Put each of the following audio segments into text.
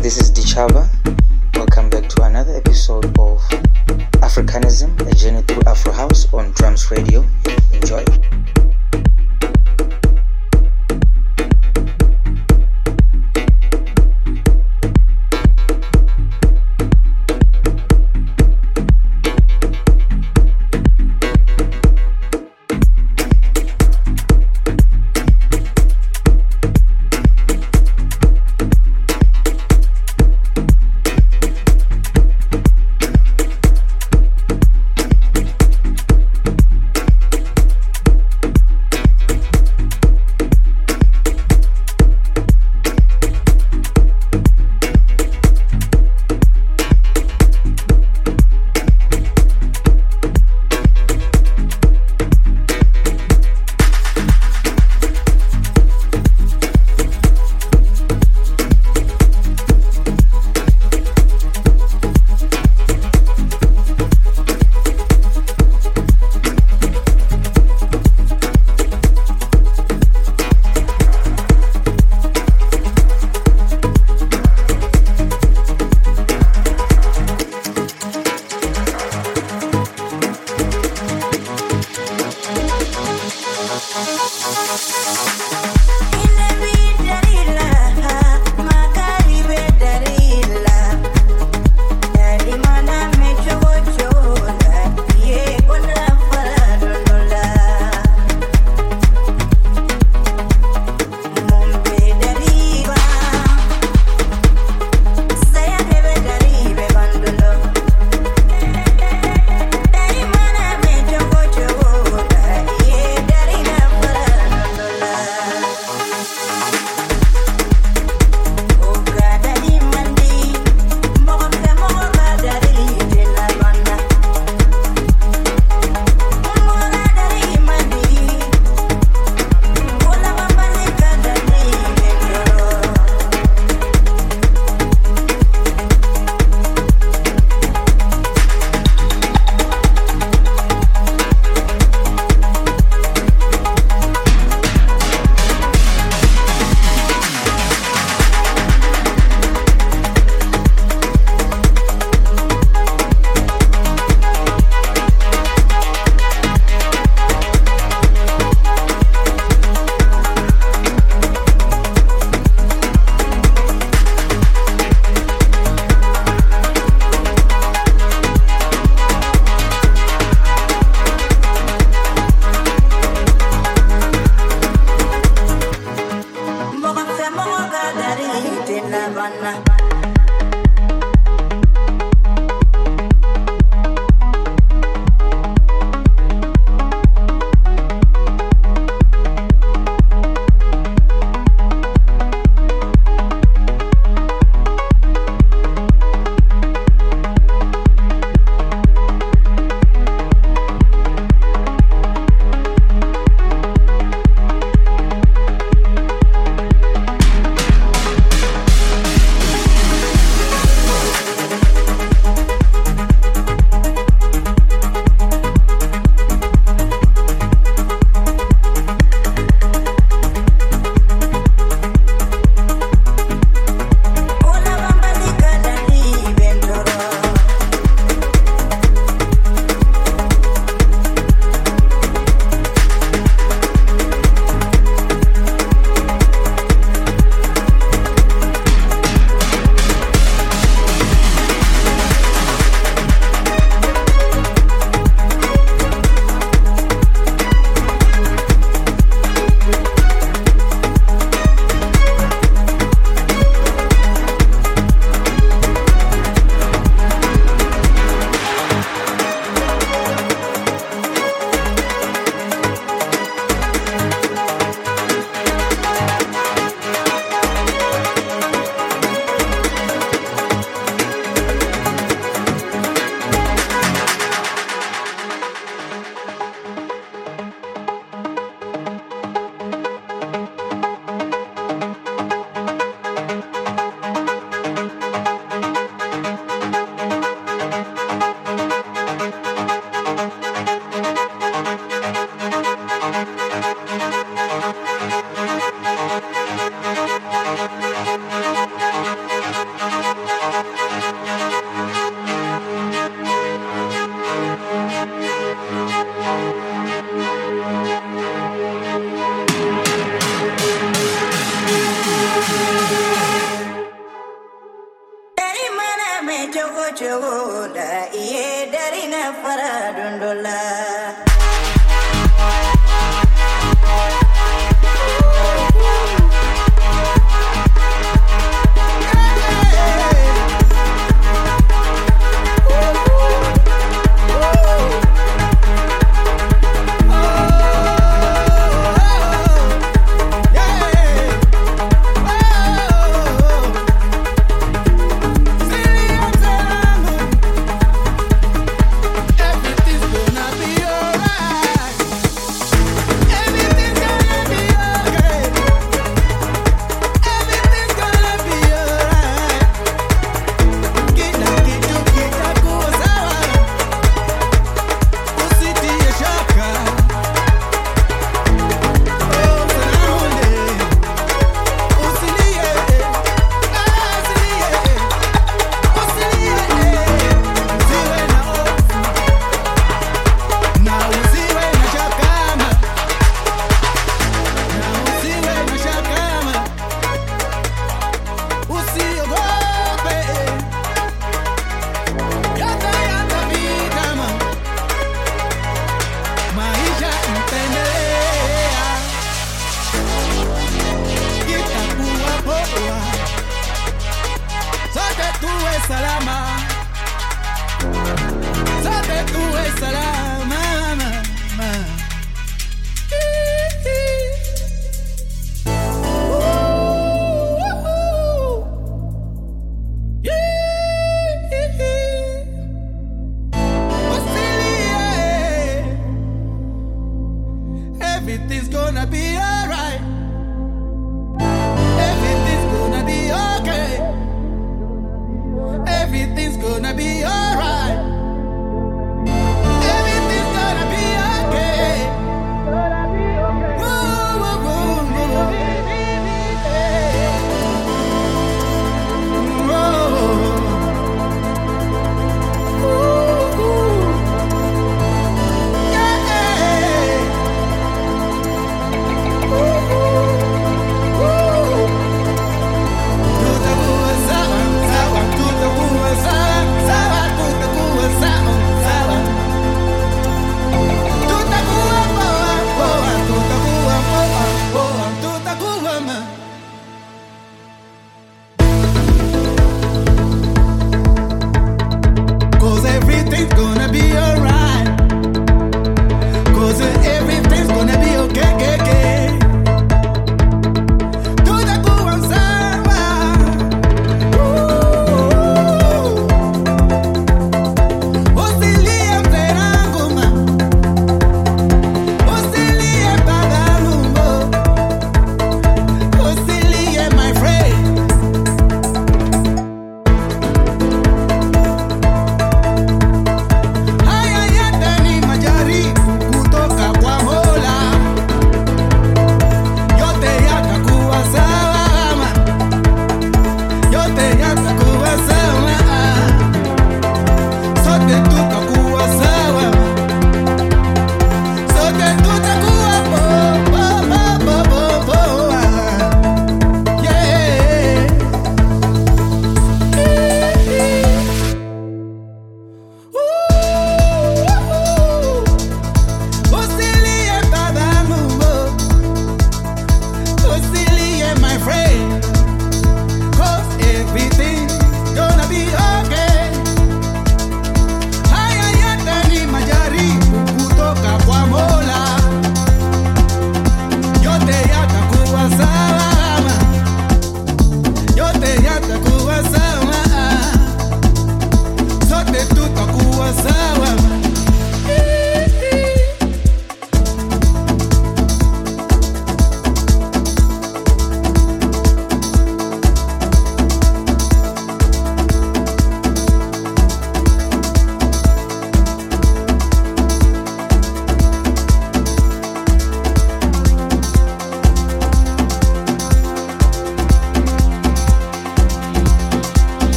This is Ditjhaba. Welcome back to another episode of Africanism, a journey through Afro House on Drums Radio. Enjoy.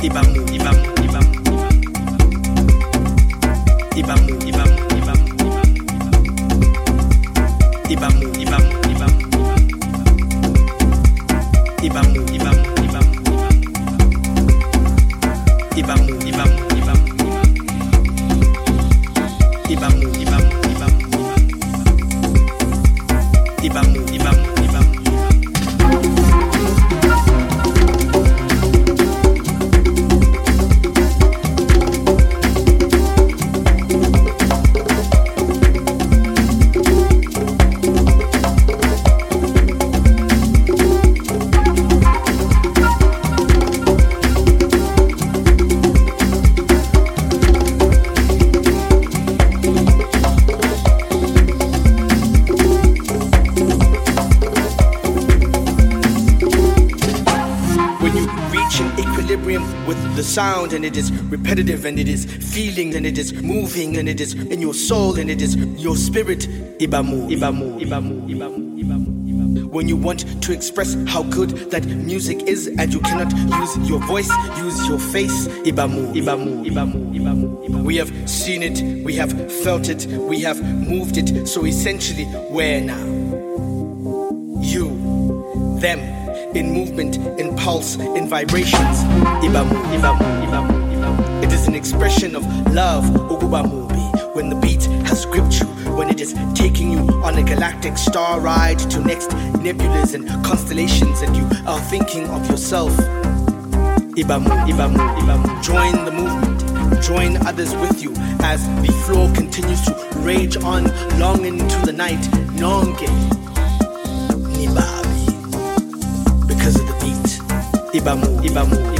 Timbang it is repetitive and it is feeling and it is moving and it is in your soul and it is your spirit ibamu ibamu ibamu ibamu ibamu when you want to express how good that music is and you cannot use your voice use your face ibamu ibamu ibamu ibamu ibamu. we have seen it we have felt it we have moved it. So essentially where now? You them in movement, in pulse, in vibrations. Ibamu, ibamu, ibamu, ibamu. It is an expression of love, ugubamubi, when the beat has gripped you, when it is taking you on a galactic star ride to next nebulas and constellations, and you are thinking of yourself. Ibamu, ibamu, ibamu. Join the movement. Join others with you as the floor continues to rage on long into the night. Nonge, Ibamu, Ibamu.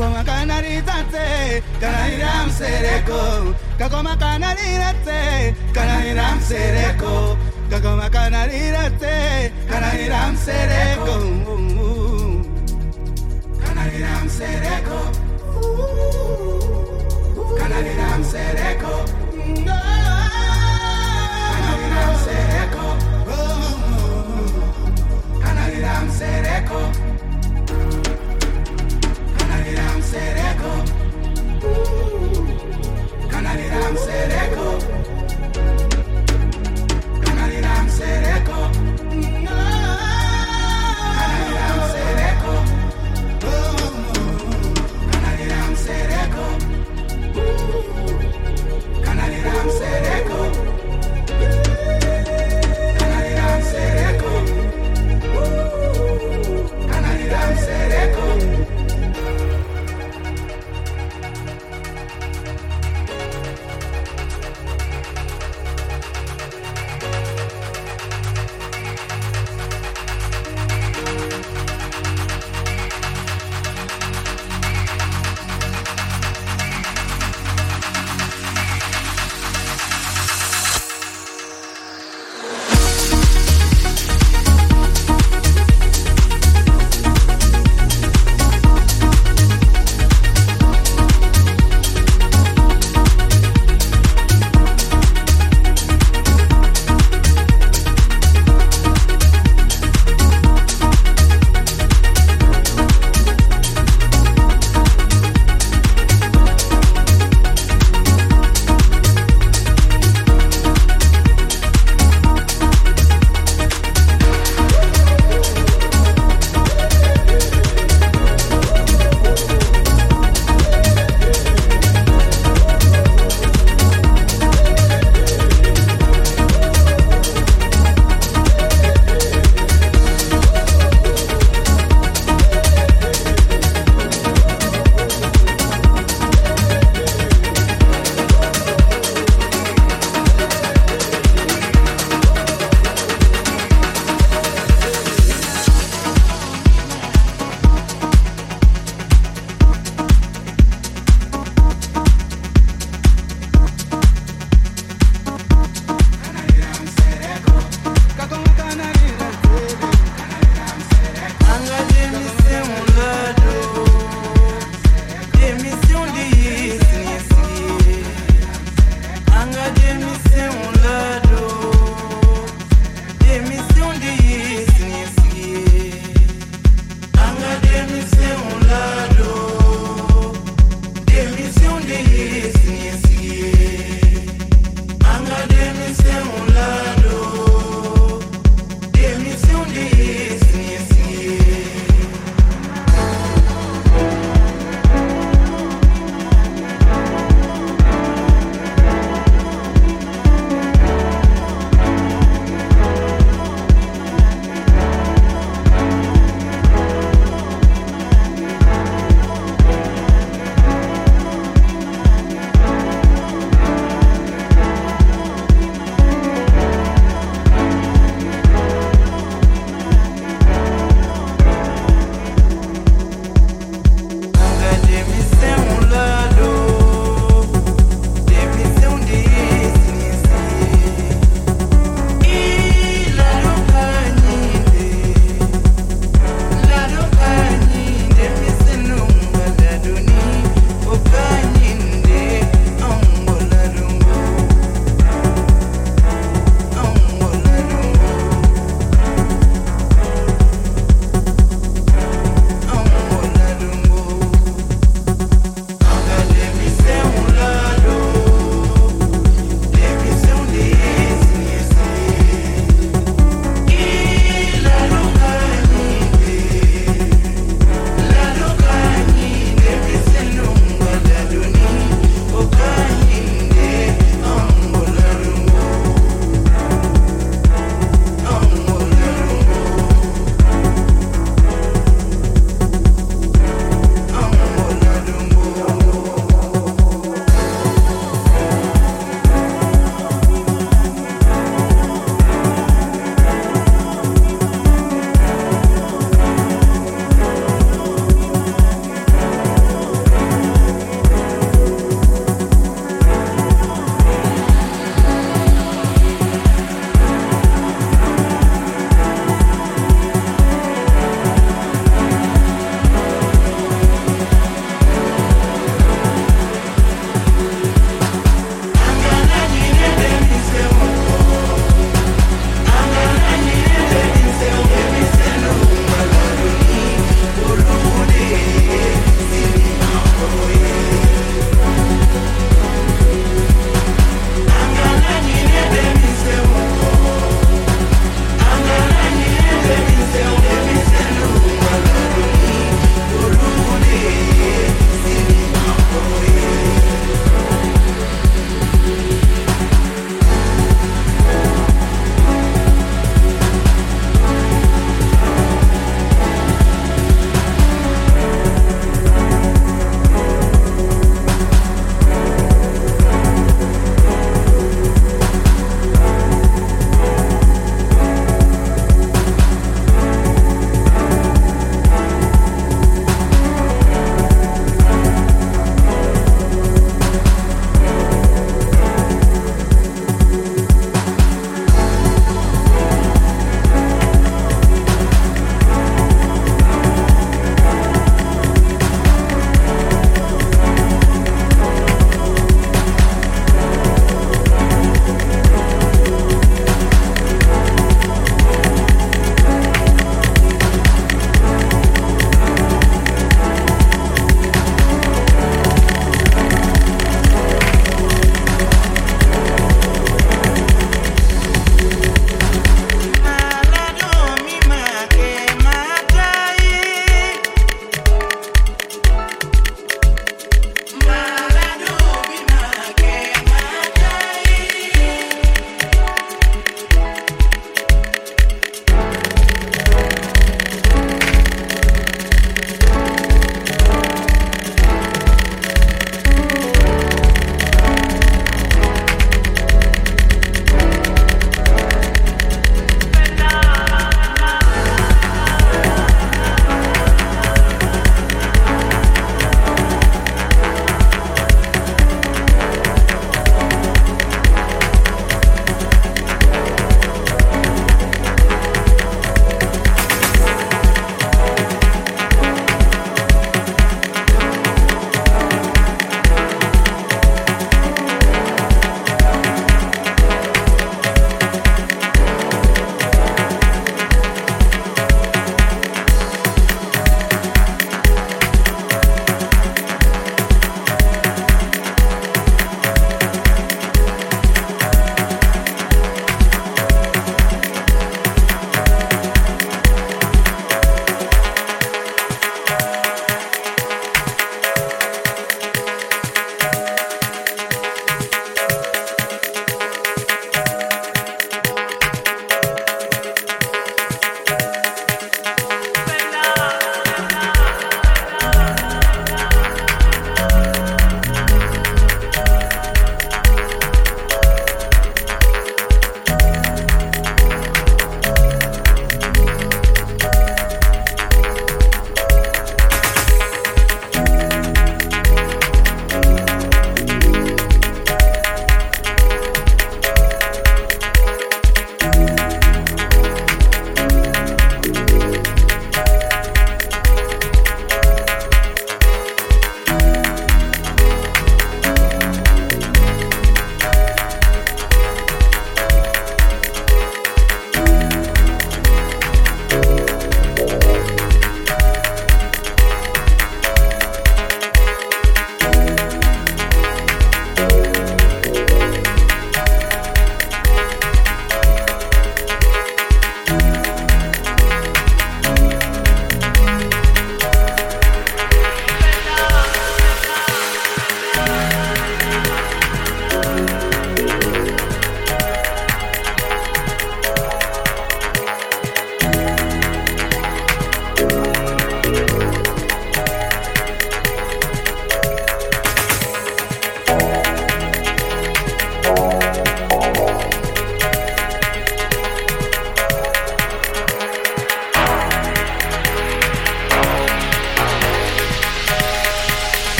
Kakoma kanalitate kanalira msereko kakoma kanalirate kanalira msereko kakoma kanalirate kanalira msereko kanalira msereko kanalira msereko kanalira msereko kanalira msereko I'm said echo.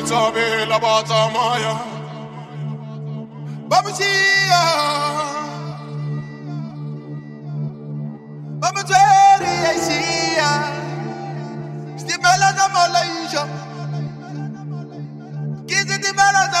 it's batsamaya ba mo tšea ba mo tswere ya. Tšea setimela sa malaiša ke setimela sa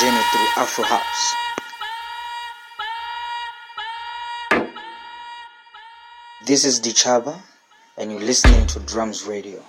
journey through Afro House. This is Ditjhaba, and you're listening to Drums Radio.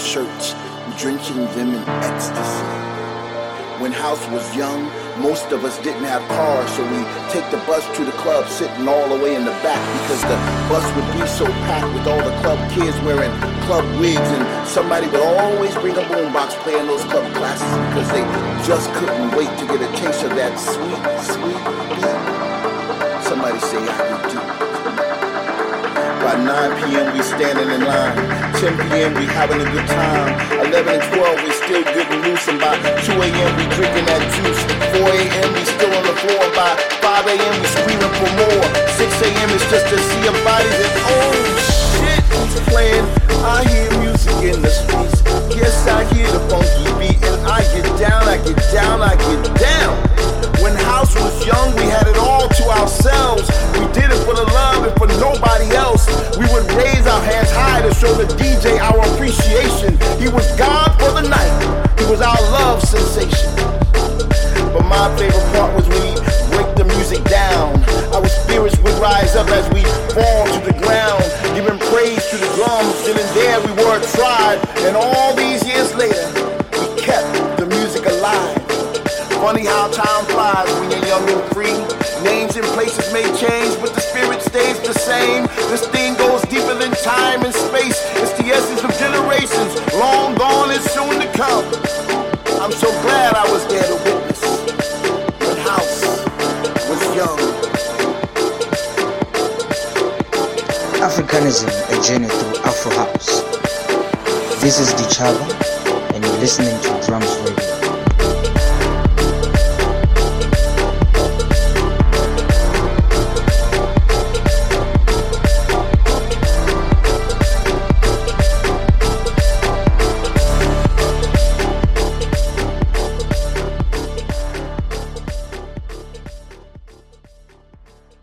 Shirts, drenching them in ecstasy. When House was young, most of us didn't have cars, so we take the bus to the club, sitting all the way in the back because the bus would be so packed with all the club kids wearing club wigs, and somebody would always bring a boombox playing those club classes because they just couldn't wait to get a taste of that sweet, sweet beat. Somebody say I do. By 9 p.m. we standing in line. 10 p.m. we having a good time. 11 and 12 we still and loose. And by 2 a.m. we drinking that juice. 4 a.m. we still on the floor. By 5 a.m. we screaming for more. 6 a.m. it's just to see a bodies and oh shit, playing. I hear music in the streets. Yes, I hear the funky beat. And I get down, I get down, I get down. When House was young, we had it all to ourselves. We did it for the love and for nobody else. We would raise our hands high to show the DJ our appreciation. He was God for the night. He was our love sensation. But my favorite part was when he break the music down. Our spirits would rise up as we fall to the ground, giving praise to the drums. Then and there we were tried, and all these years later, we kept the music alive. Funny how time flies when you're young and free. Names and places may change, but the spirit stays the same. This thing goes deeper than time and space. It's the essence of generations, long gone and soon to come. I'm so glad I was there to witness when House was young. Africanism, a journey through Afro House. This is Ditjhaba, and you're listening to